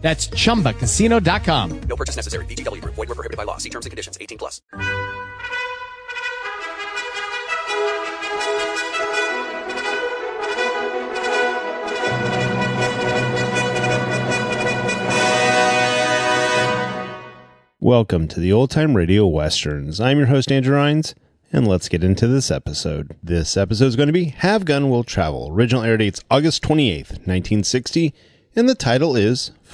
That's chumbacasino.com. No purchase necessary. VGW Group. Void were prohibited by law. See terms and conditions. 18 plus. Welcome to the Old Time Radio Westerns. I'm your host, Andrew Rhynes, and let's get into this episode. This episode is going to be Have Gun Will Travel. Original air date's August 28th, 1960, and the title is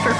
for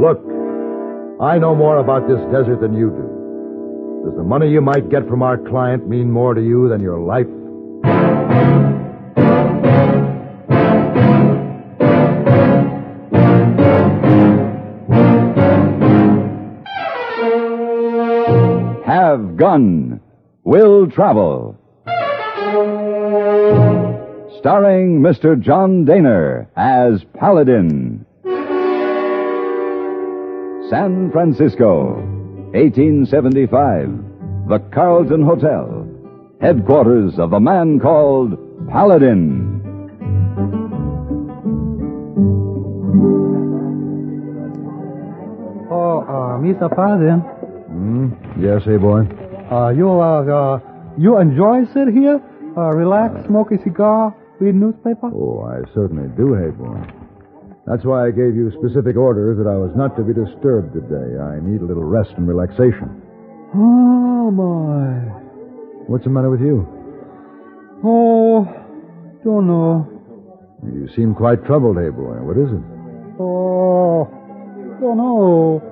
Look, I know more about this desert than you do. Does the money you might get from our client mean more to you than your life? Have Gun Will Travel. Starring Mr. John Dehner as Paladin. San Francisco, 1875. The Carlton Hotel. Headquarters of a man called Paladin. Oh, uh, Mr. Paladin. Hmm? Yes, hey, boy. Uh, you, uh, uh, you enjoy sit here, uh, relax, smoke a cigar, read newspaper? Oh, I certainly do, hey, boy. That's why I gave you specific orders that I was not to be disturbed today. I need a little rest and relaxation. Oh, my. What's the matter with you? Oh, don't know. You seem quite troubled, hey, boy. What is it? Oh, don't know.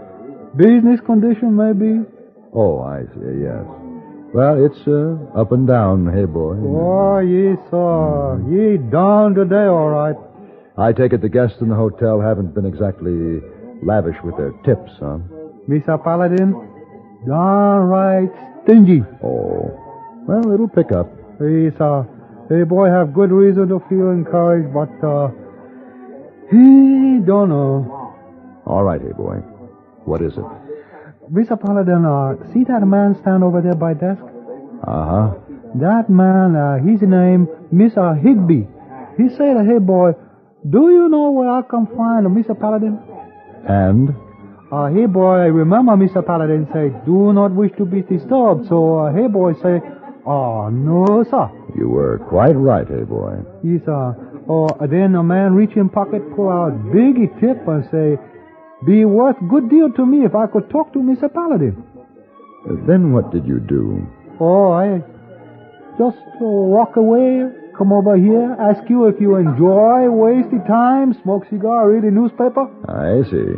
Business condition, maybe? Oh, I see, yes. Well, it's uh, up and down, hey, boy. Oh, yes, sir. Ye down today, all right. I take it the guests in the hotel haven't been exactly lavish with their tips, huh? Mr. Paladin, downright stingy. Oh. Well, it'll pick up. Yes, sir. Hey, boy, have good reason to feel encouraged, but, uh, he don't know. All right, hey, boy. What is it? Mr. Paladin, uh, see that man stand over there by desk? Uh-huh. That man, uh, his name, Mr. Higby. He said, hey boy, do you know where I can find Mr. Paladin? And? Uh, hey boy, I remember Mr. Paladin say, do not wish to be disturbed. So, uh, hey boy say, oh, no, sir. You were quite right, hey boy. Yes, uh, oh, then a man reach in pocket, pull out biggie tip and say, be worth good deal to me if I could talk to Mr. Paladin. Then what did you do? Oh, I just uh, walk away, come over here, ask you if you enjoy wasting time, smoke cigar, read a newspaper. I see.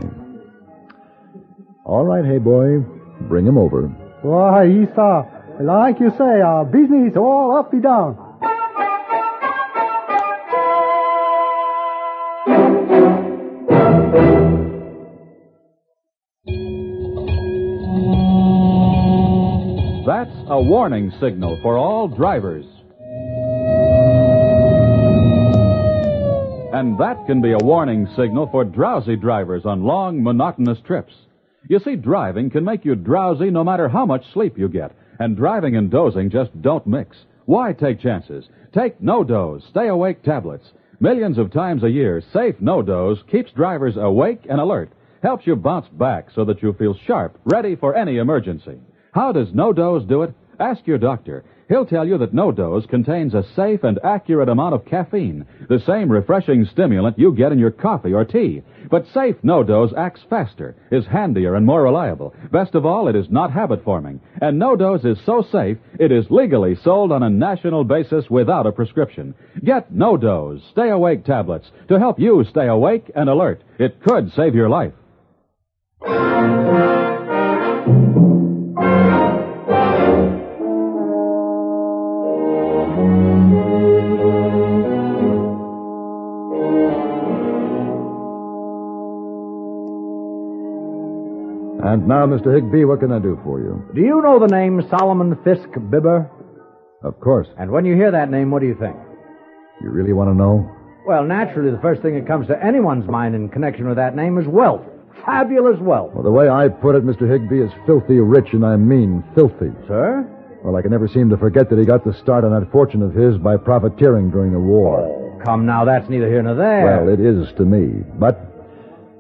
All right, hey boy, bring him over. Why, yes, sir. Like you say, uh, business all up and down. That's a warning signal for all drivers. And that can be a warning signal for drowsy drivers on long, monotonous trips. You see, driving can make you drowsy no matter how much sleep you get, and driving and dozing just don't mix. Why take chances? Take NoDoz, Stay Awake tablets. Millions of times a year, safe NoDoz keeps drivers awake and alert, helps you bounce back so that you feel sharp, ready for any emergency. How does NoDoz do it? Ask your doctor. He'll tell you that NoDoz contains a safe and accurate amount of caffeine, the same refreshing stimulant you get in your coffee or tea. But safe NoDoz acts faster, is handier, and more reliable. Best of all, it is not habit forming. And NoDoz is so safe, it is legally sold on a national basis without a prescription. Get NoDoz Stay Awake tablets to help you stay awake and alert. It could save your life. And now, Mr. Higby, what can I do for you? Do you know the name Solomon Fisk Bibber? Of course. And when you hear that name, what do you think? You really want to know? Well, naturally, the first thing that comes to anyone's mind in connection with that name is wealth. Fabulous wealth. Well, the way I put it, Mr. Higby, is filthy rich, and I mean filthy. Sir? Well, I can never seem to forget that he got the start on that fortune of his by profiteering during the war. Oh, come now, that's neither here nor there. Well, it is to me. But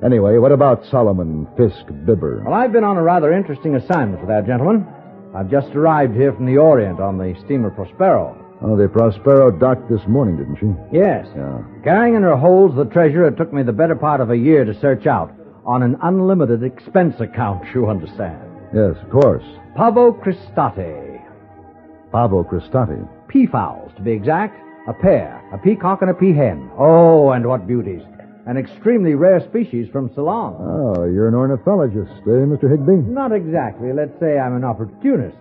anyway, what about Solomon Fisk Bibber? Well, I've been on a rather interesting assignment with that gentleman. I've just arrived here from the Orient on the steamer Prospero. Oh, the Prospero docked this morning, didn't she? Yes. Yeah. Carrying in her holds the treasure it took me the better part of a year to search out on an unlimited expense account, you understand. Yes, of course. Pavo Christate. Pavo Cristati. Peafowls, to be exact. A pair, a peacock and a peahen. Oh, and what beauties. An extremely rare species from Ceylon. Oh, you're an ornithologist, eh, Mr. Higby? Not exactly. Let's say I'm an opportunist.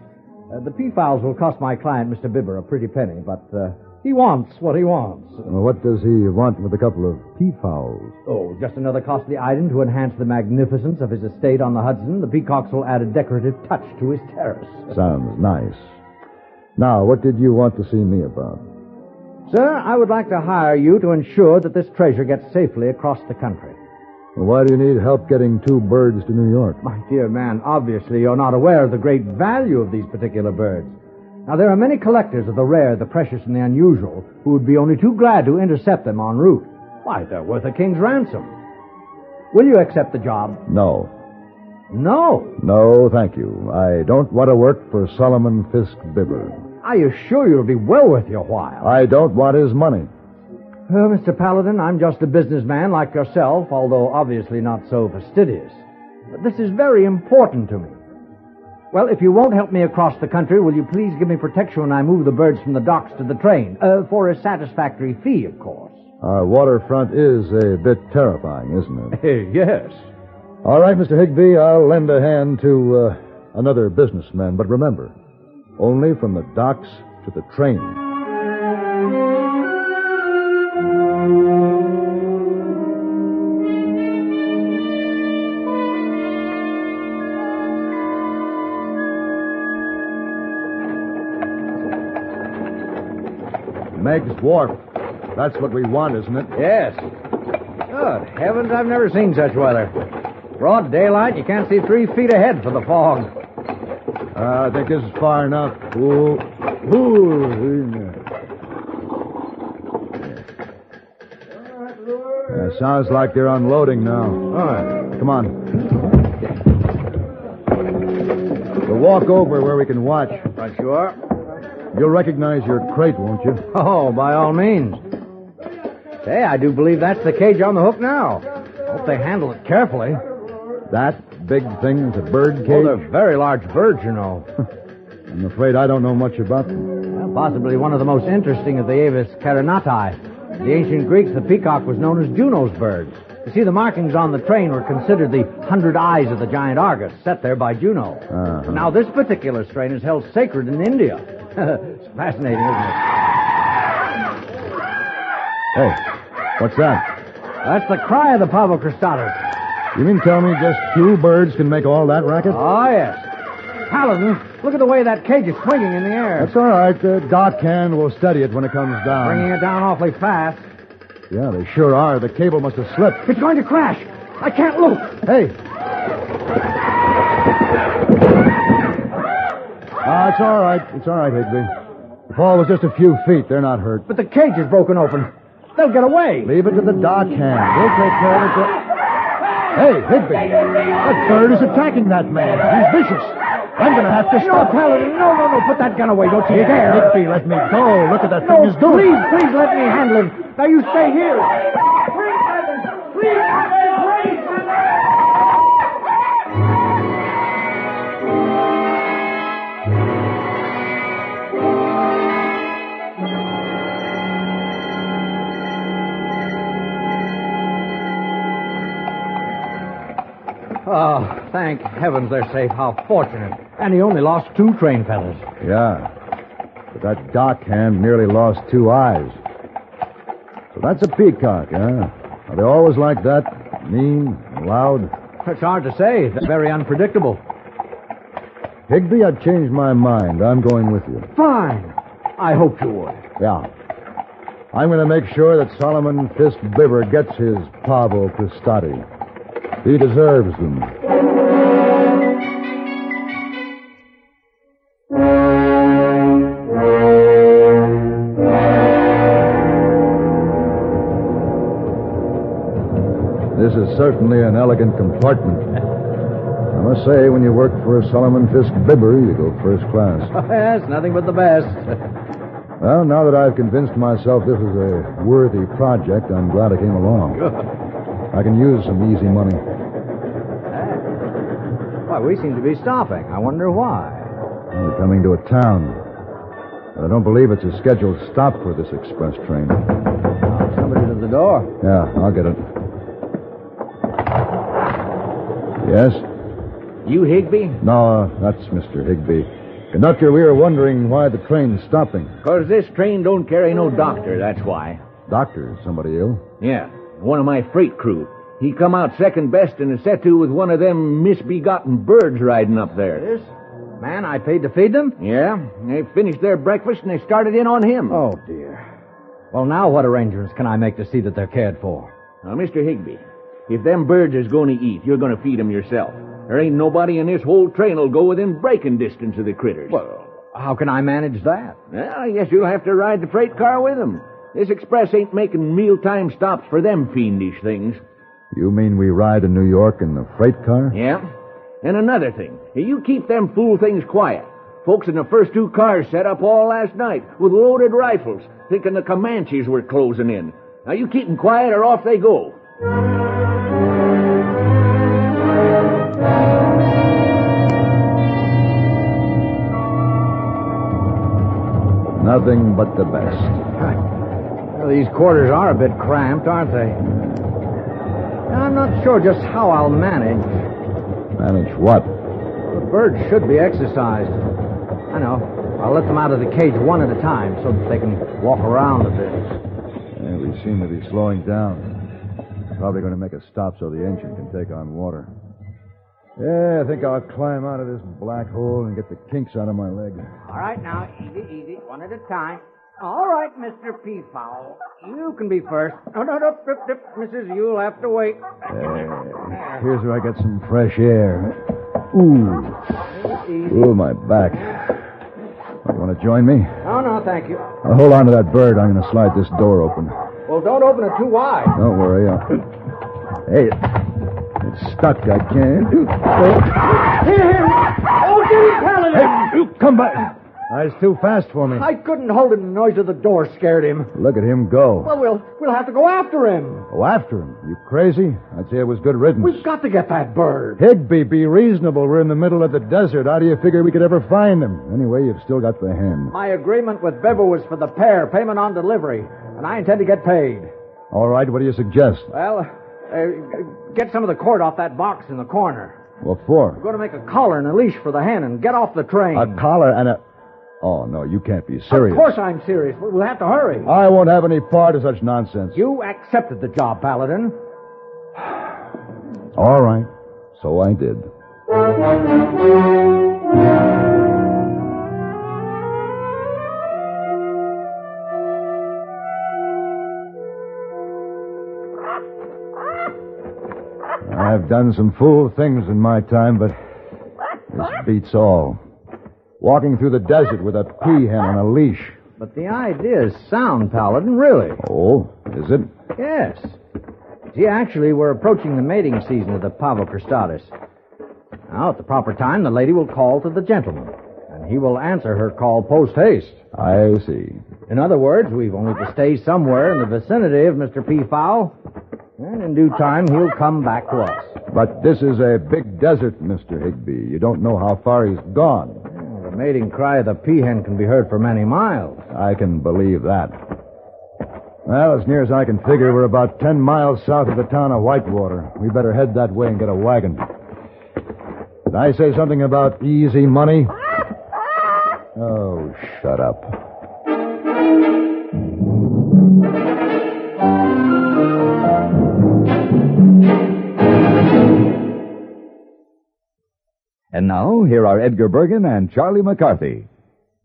Uh, the peafowls will cost my client, Mr. Bibber, a pretty penny, but uh, he wants what he wants. Well, what does he want with a couple of peafowls? Oh, just another costly item to enhance the magnificence of his estate on the Hudson. The peacocks will add a decorative touch to his terrace. Sounds nice. Now, what did you want to see me about? Sir, I would like to hire you to ensure that this treasure gets safely across the country. Well, why do you need help getting two birds to New York? My dear man, obviously you're not aware of the great value of these particular birds. Now, there are many collectors of the rare, the precious, and the unusual who would be only too glad to intercept them en route. Why, they're worth a king's ransom. Will you accept the job? No. No. No, thank you. I don't want to work for Solomon Fisk Bibber. I assure you it'll be well worth your while. I don't want his money. Well, Mr. Paladin, I'm just a businessman like yourself, although obviously not so fastidious. But this is very important to me. Well, if you won't help me across the country, will you please give me protection when I move the birds from the docks to the train? Uh, for a satisfactory fee, of course. Our waterfront is a bit terrifying, isn't it? yes. All right, Mr. Higby, I'll lend a hand to uh, another businessman, but remember, only from the docks to the train. Meiggs Wharf. That's what we want, isn't it? Yes. Good heavens, I've never seen such weather. Broad daylight, you can't see three feet ahead for the fog. I think this is far enough. Ooh. Ooh. Yeah, sounds like they're unloading now. All right. Come on. We'll walk over where we can watch. Right, you are. You'll recognize your crate, won't you? Oh, by all means. Hey, I do believe that's the cage on the hook now. Hope they handle it carefully. That big thing's a bird cage? Oh, they're very large birds, you know. I'm afraid I don't know much about them. Well, possibly one of the most interesting of the Avis carinatae. In the ancient Greeks, the peacock was known as Juno's bird. You see, the markings on the train were considered the hundred eyes of the giant Argus, set there by Juno. Uh-huh. Now, this particular strain is held sacred in India. it's fascinating, isn't it? Hey, what's that? That's the cry of the Pavo cristatus. You mean tell me just two birds can make all that racket? Oh, yes. Paladin, look at the way that cage is swinging in the air. That's all right. The dot can will steady it when it comes down. Bringing it down awfully fast. Yeah, they sure are. The cable must have slipped. It's going to crash. I can't look. Hey. Ah, it's all right. It's all right, Higby. The fall was just a few feet. They're not hurt. But the cage is broken open. They'll get away. Leave it to the dot can. We'll take care of it. Hey, Higby. That bird is attacking that man. He's vicious. I'm going to have to stop. No, Paladin. No, no, no. Put that gun away. Don't you dare. Higby, let me go. Look at that No, thing is doing. please, please let me handle him. Now you stay here. Please, please, please. Oh, thank heavens they're safe. How fortunate. And he only lost two train feathers. Yeah. But that dot can nearly lost two eyes. So that's a peacock, huh? Are they always like that? Mean, loud? It's hard to say. They're very unpredictable. Higby, I've changed my mind. I'm going with you. Fine. I hoped you would. Yeah. I'm going to make sure that Solomon Fisk Bibber gets his Pavo Cristati. He deserves them. This is certainly an elegant compartment. I must say, when you work for a Solomon Fisk Bibber, you go first class. yes, nothing but the best. Well, now that I've convinced myself this is a worthy project, I'm glad I came along. I can use some easy money. Why, we seem to be stopping. I wonder why. We're coming to a town. But I don't believe it's a scheduled stop for this express train. Oh, somebody's at the door. Yeah, I'll get it. Yes? You Higby? No, that's Mr. Higby. Conductor, we are wondering why the train's stopping. Because this train don't carry no doctor, that's why. Doctor, is somebody ill? Yeah, one of my freight crew. He come out second best in a set to with one of them misbegotten birds riding up there. Yes? Man, I paid to feed them? Yeah, they finished their breakfast and they started in on him. Oh, dear. Well, now what arrangements can I make to see that they're cared for? Now, Mr. Higby, if them birds is going to eat, you're going to feed 'em yourself. There ain't nobody in this whole train'll go within breaking distance of the critters. Well, how can I manage that? Well, I guess you'll have to ride the freight car with 'em. This express ain't making mealtime stops for them fiendish things. You mean we ride to New York in the freight car? Yeah. And another thing, you keep them fool things quiet. Folks in the first two cars set up all last night with loaded rifles, thinking the Comanches were closing in. Now you keep them quiet or off they go. Nothing but the best. Well, these quarters are a bit cramped, aren't they? I'm not sure just how I'll manage. Manage what? The birds should be exercised. I know. I'll let them out of the cage one at a time so that they can walk around a bit. Yeah, we seem to be slowing down. Probably going to make a stop so the engine can take on water. Yeah, I think I'll climb out of this black hole and get the kinks out of my leg. All right, now, easy, easy. One at a time. All right, Mr. Peafowl. You can be first. No, no, no, dip, dip, Mrs. You'll have to wait. Uh, here's where I get some fresh air. Ooh. Ooh, my back. You want to join me? No, no, thank you. Now, hold on to that bird. I'm going to slide this door open. Well, don't open it too wide. Don't worry. I'll... Hey, it's stuck. I can't. Here, here. Oh, Paladin! Hey, you come back. That's too fast for me. I couldn't hold him. The noise of the door scared him. Look at him go. Well, we'll we'll have to go after him. Go after him? You crazy? I'd say it was good riddance. We've got to get that bird. Higby, be reasonable. We're in the middle of the desert. How do you figure we could ever find him? Anyway, you've still got the hen. My agreement with Bibber was for the pair, payment on delivery, and I intend to get paid. All right, what do you suggest? Well, uh, get some of the cord off that box in the corner. What for? We're going to make a collar and a leash for the hen and get off the train. A collar and a. Oh, no, you can't be serious. Of course I'm serious. We'll have to hurry. I won't have any part of such nonsense. You accepted the job, Paladin. All right. So I did. I've done some fool things in my time, but this beats all. Walking through the desert with a peahen on a leash. But the idea is sound, Paladin, really. Oh, is it? Yes. See, actually, we're approaching the mating season of the Pavo cristatus. Now, at the proper time, the lady will call to the gentleman, and he will answer her call post haste. I see. In other words, we've only to stay somewhere in the vicinity of Mr. Peafowl, and in due time, he'll come back to us. But this is a big desert, Mr. Higby. You don't know how far he's gone. The mating cry of the peahen can be heard for many miles. I can believe that. Well, as near as I can figure, we're about ten miles south of the town of Whitewater. We better head that way and get a wagon. Did I say something about easy money? Ah, ah. Oh, shut up. And now, here are Edgar Bergen and Charlie McCarthy.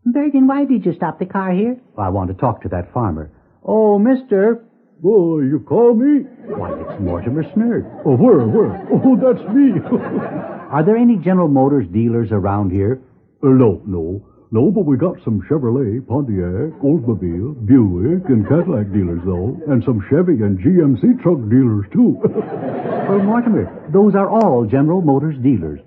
Bergen, why did you stop the car here? I want to talk to that farmer. Oh, mister. Oh, you call me? Why, it's Mortimer Snerd. Oh, where, where? Oh, that's me. Are there any General Motors dealers around here? Uh, no, no. No, but we got some Chevrolet, Pontiac, Oldsmobile, Buick, and Cadillac dealers, though. And some Chevy and GMC truck dealers, too. well, Mortimer, those are all General Motors dealers.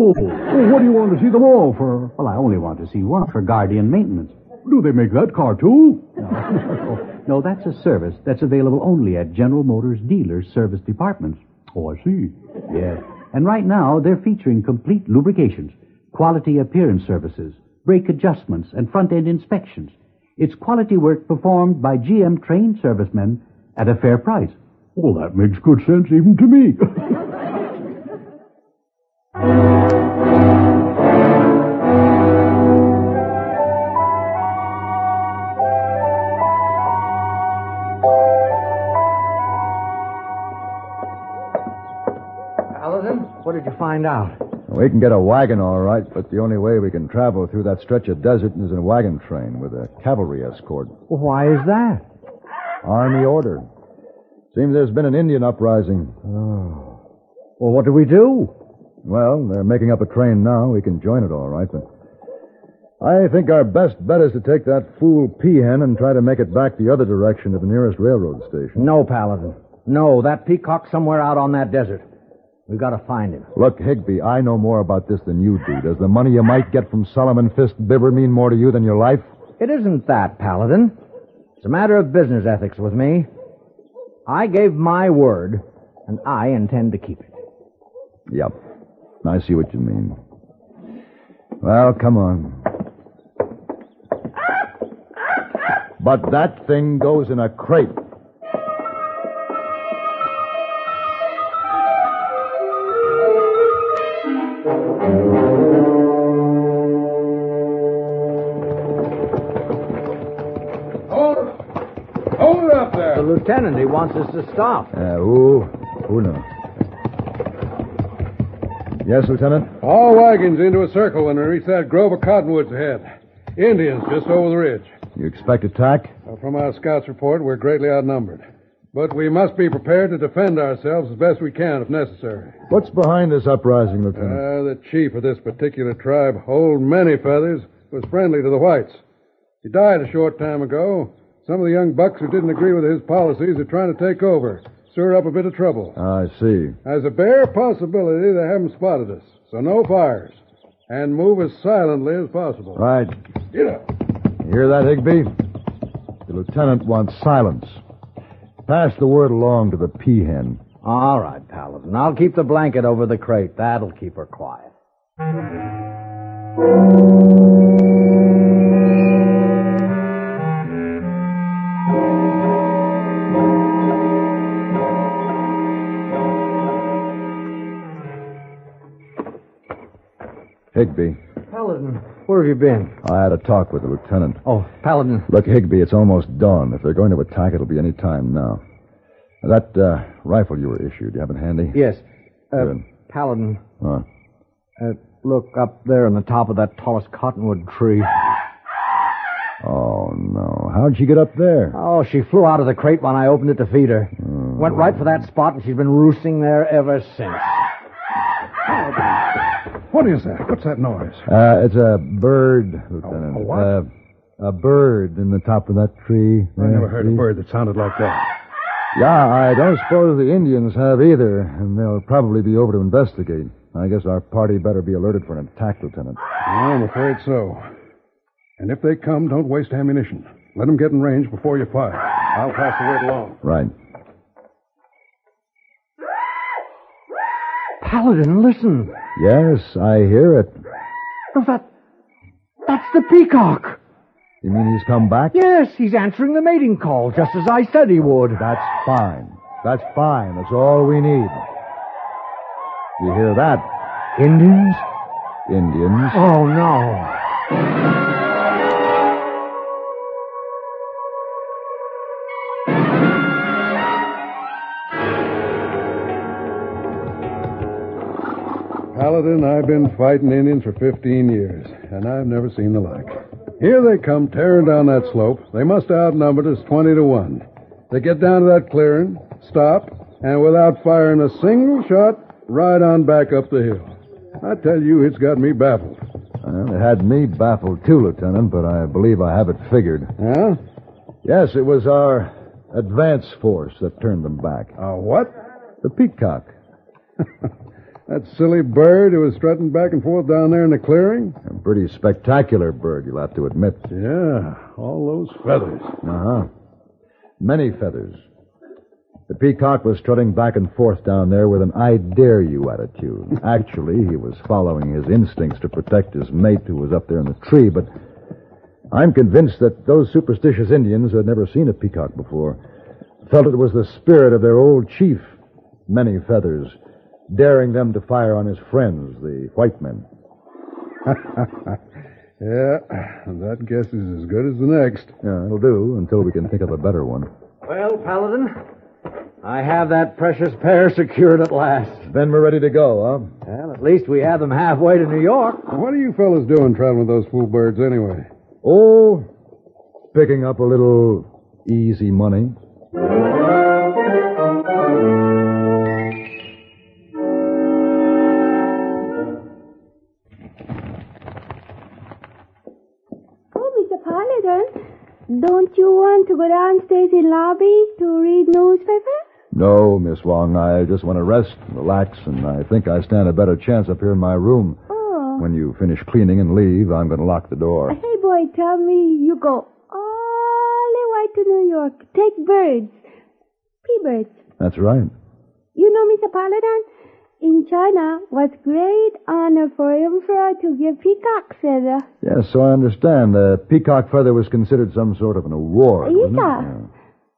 Oh, well, what do you want to see them all for? Well, I only want to see one for Guardian maintenance. Do they make that car, too? No. no, that's a service that's available only at General Motors dealers' service departments. Oh, I see. Yes. And right now, they're featuring complete lubrications, quality appearance services, brake adjustments, and front-end inspections. It's quality work performed by GM trained servicemen at a fair price. Well, that makes good sense even to me. what did you find out? We can get a wagon, all right, but the only way we can travel through that stretch of desert is in a wagon train with a cavalry escort. Well, why is that? Army order. Seems there's been an Indian uprising. Oh. Well, what do we do? Well, they're making up a train now. We can join it all right, but I think our best bet is to take that fool peahen and try to make it back the other direction to the nearest railroad station. No, Paladin. No, that peacock's somewhere out on that desert. We've got to find him. Look, Higby, I know more about this than you do. Does the money you might get from Solomon Fisk Bibber mean more to you than your life? It isn't that, Paladin. It's a matter of business ethics with me. I gave my word, and I intend to keep it. Yep. I see what you mean. Well, come on. But that thing goes in a crate. There. The lieutenant, he wants us to stop. Uh, who? Who knows? Yes, Lieutenant? All wagons into a circle when we reach that grove of cottonwoods ahead. Indians just over the ridge. You expect attack? Uh, from our scouts' report, we're greatly outnumbered. But we must be prepared to defend ourselves as best we can if necessary. What's behind this uprising, Lieutenant? Uh, the chief of this particular tribe, Old Many Feathers, was friendly to the whites. He died a short time ago. Some of the young bucks who didn't agree with his policies are trying to take over, stir up a bit of trouble. I see. As a bare possibility they haven't spotted us, so no fires. And move as silently as possible. Right. Get up. You hear that, Higby? The lieutenant wants silence. Pass the word along to the peahen. All right, Paladin. I'll keep the blanket over the crate. That'll keep her quiet. Higby, Paladin, where have you been? I had a talk with the lieutenant. Oh, Paladin. Look, Higby, it's almost dawn. If they're going to attack, it'll be any time now. That uh, rifle you were issued, you have it handy? Yes. Uh, Good. Paladin, Huh. uh, look up there on the top of that tallest cottonwood tree. Oh, no. How'd she get up there? Oh, she flew out of the crate when I opened it to feed her. Hmm. Went right for that spot, and she's been roosting there ever since. What is that? What's that noise? Uh, it's a bird, Lieutenant. a what? Uh, a bird in the top of that tree. I never heard a bird that sounded like that. Yeah, I don't suppose the Indians have either, and they'll probably be over to investigate. I guess our party better be alerted for an attack, Lieutenant. I'm afraid so. And if they come, don't waste ammunition. Let them get in range before you fire. I'll pass the word along. Right. Paladin, listen. Yes, I hear it. Oh, that. That's the peacock. You mean he's come back? Yes, he's answering the mating call, just as I said he would. That's fine. That's fine. That's all we need. You hear that? Indians? Indians. Oh, no. Paladin, I've been fighting Indians for 15 years, and I've never seen the like. Here they come tearing down that slope. They must have outnumbered us 20 to 1. They get down to that clearing, stop, and without firing a single shot, ride on back up the hill. I tell you, it's got me baffled. Well, it had me baffled too, Lieutenant, but I believe I have it figured. Huh? Yes, it was our advance force that turned them back. Uh, what? The peacock. That silly bird who was strutting back and forth down there in the clearing? A pretty spectacular bird, you'll have to admit. Yeah, all those feathers. Uh huh. Many feathers. The peacock was strutting back and forth down there with an I dare you attitude. Actually, he was following his instincts to protect his mate who was up there in the tree, but I'm convinced that those superstitious Indians who had never seen a peacock before felt it was the spirit of their old chief, Many Feathers, daring them to fire on his friends, the white men. Yeah, that guess is as good as the next. Yeah, it'll do until we can think of a better one. Well, Paladin, I have that precious pair secured at last. Then we're ready to go, huh? Well, at least we have them halfway to New York. What are you fellas doing traveling with those fool birds anyway? Oh, picking up a little easy money. Mr. Paladin, uh, don't you want to go downstairs in lobby to read newspaper? No, Miss Wong, I just want to rest and relax, and I think I stand a better chance up here in my room. Oh. When you finish cleaning and leave, I'm going to lock the door. Hey, boy, tell me you go all the way to New York. Take birds. P-birds. That's right. You know, Mr. Paladin, in China was great honor for emperor to give peacock feather. Yes, so I understand. The peacock feather was considered some sort of an award. wasn't it? Isa,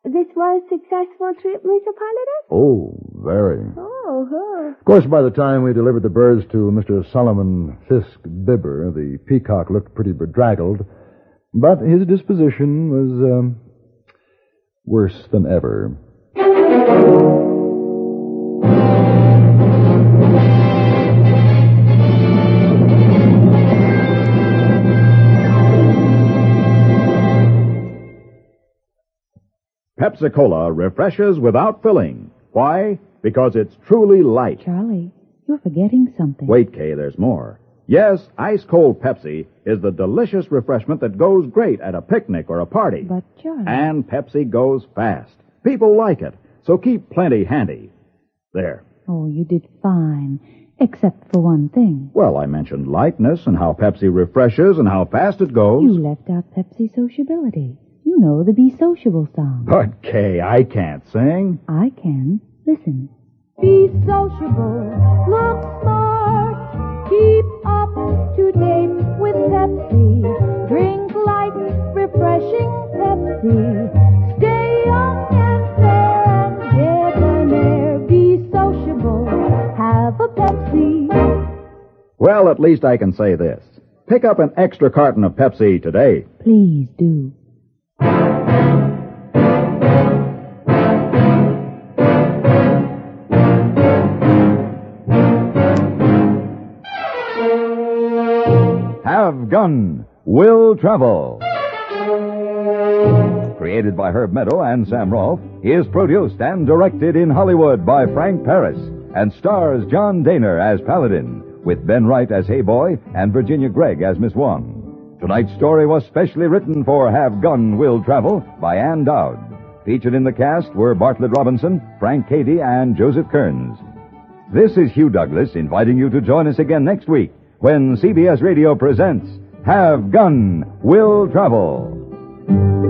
this was a successful trip, Mr. Paladin? Oh, very. Oh, oh. Of course, by the time we delivered the birds to Mr. Solomon Fisk Bibber, the peacock looked pretty bedraggled, but his disposition was um, worse than ever. Pepsi Cola refreshes without filling. Why? Because it's truly light. Charlie, you're forgetting something. Wait, Kay, there's more. Yes, ice cold Pepsi is the delicious refreshment that goes great at a picnic or a party. But, Charlie. And Pepsi goes fast. People like it, so keep plenty handy. There. Oh, you did fine. Except for one thing. Well, I mentioned lightness and how Pepsi refreshes and how fast it goes. You left out Pepsi sociability. You know the Be Sociable song. But, Kay, I can't sing. I can. Listen. Be sociable, look smart, keep up to date with Pepsi. Drink light, refreshing Pepsi. Stay young and fair and debonair. Be sociable, have a Pepsi. Well, at least I can say this. Pick up an extra carton of Pepsi today. Please do. Gun Will Travel. Created by Herb Meadow and Sam Rolfe, is produced and directed in Hollywood by Frank Paris and stars John Dehner as Paladin, with Ben Wright as Heyboy and Virginia Gregg as Miss Wong. Tonight's story was specially written for Have Gun Will Travel by Ann Dowd. Featured in the cast were Bartlett Robinson, Frank Cady, and Joseph Kearns. This is Hugh Douglas inviting you to join us again next week when CBS Radio presents Have Gun Will Travel.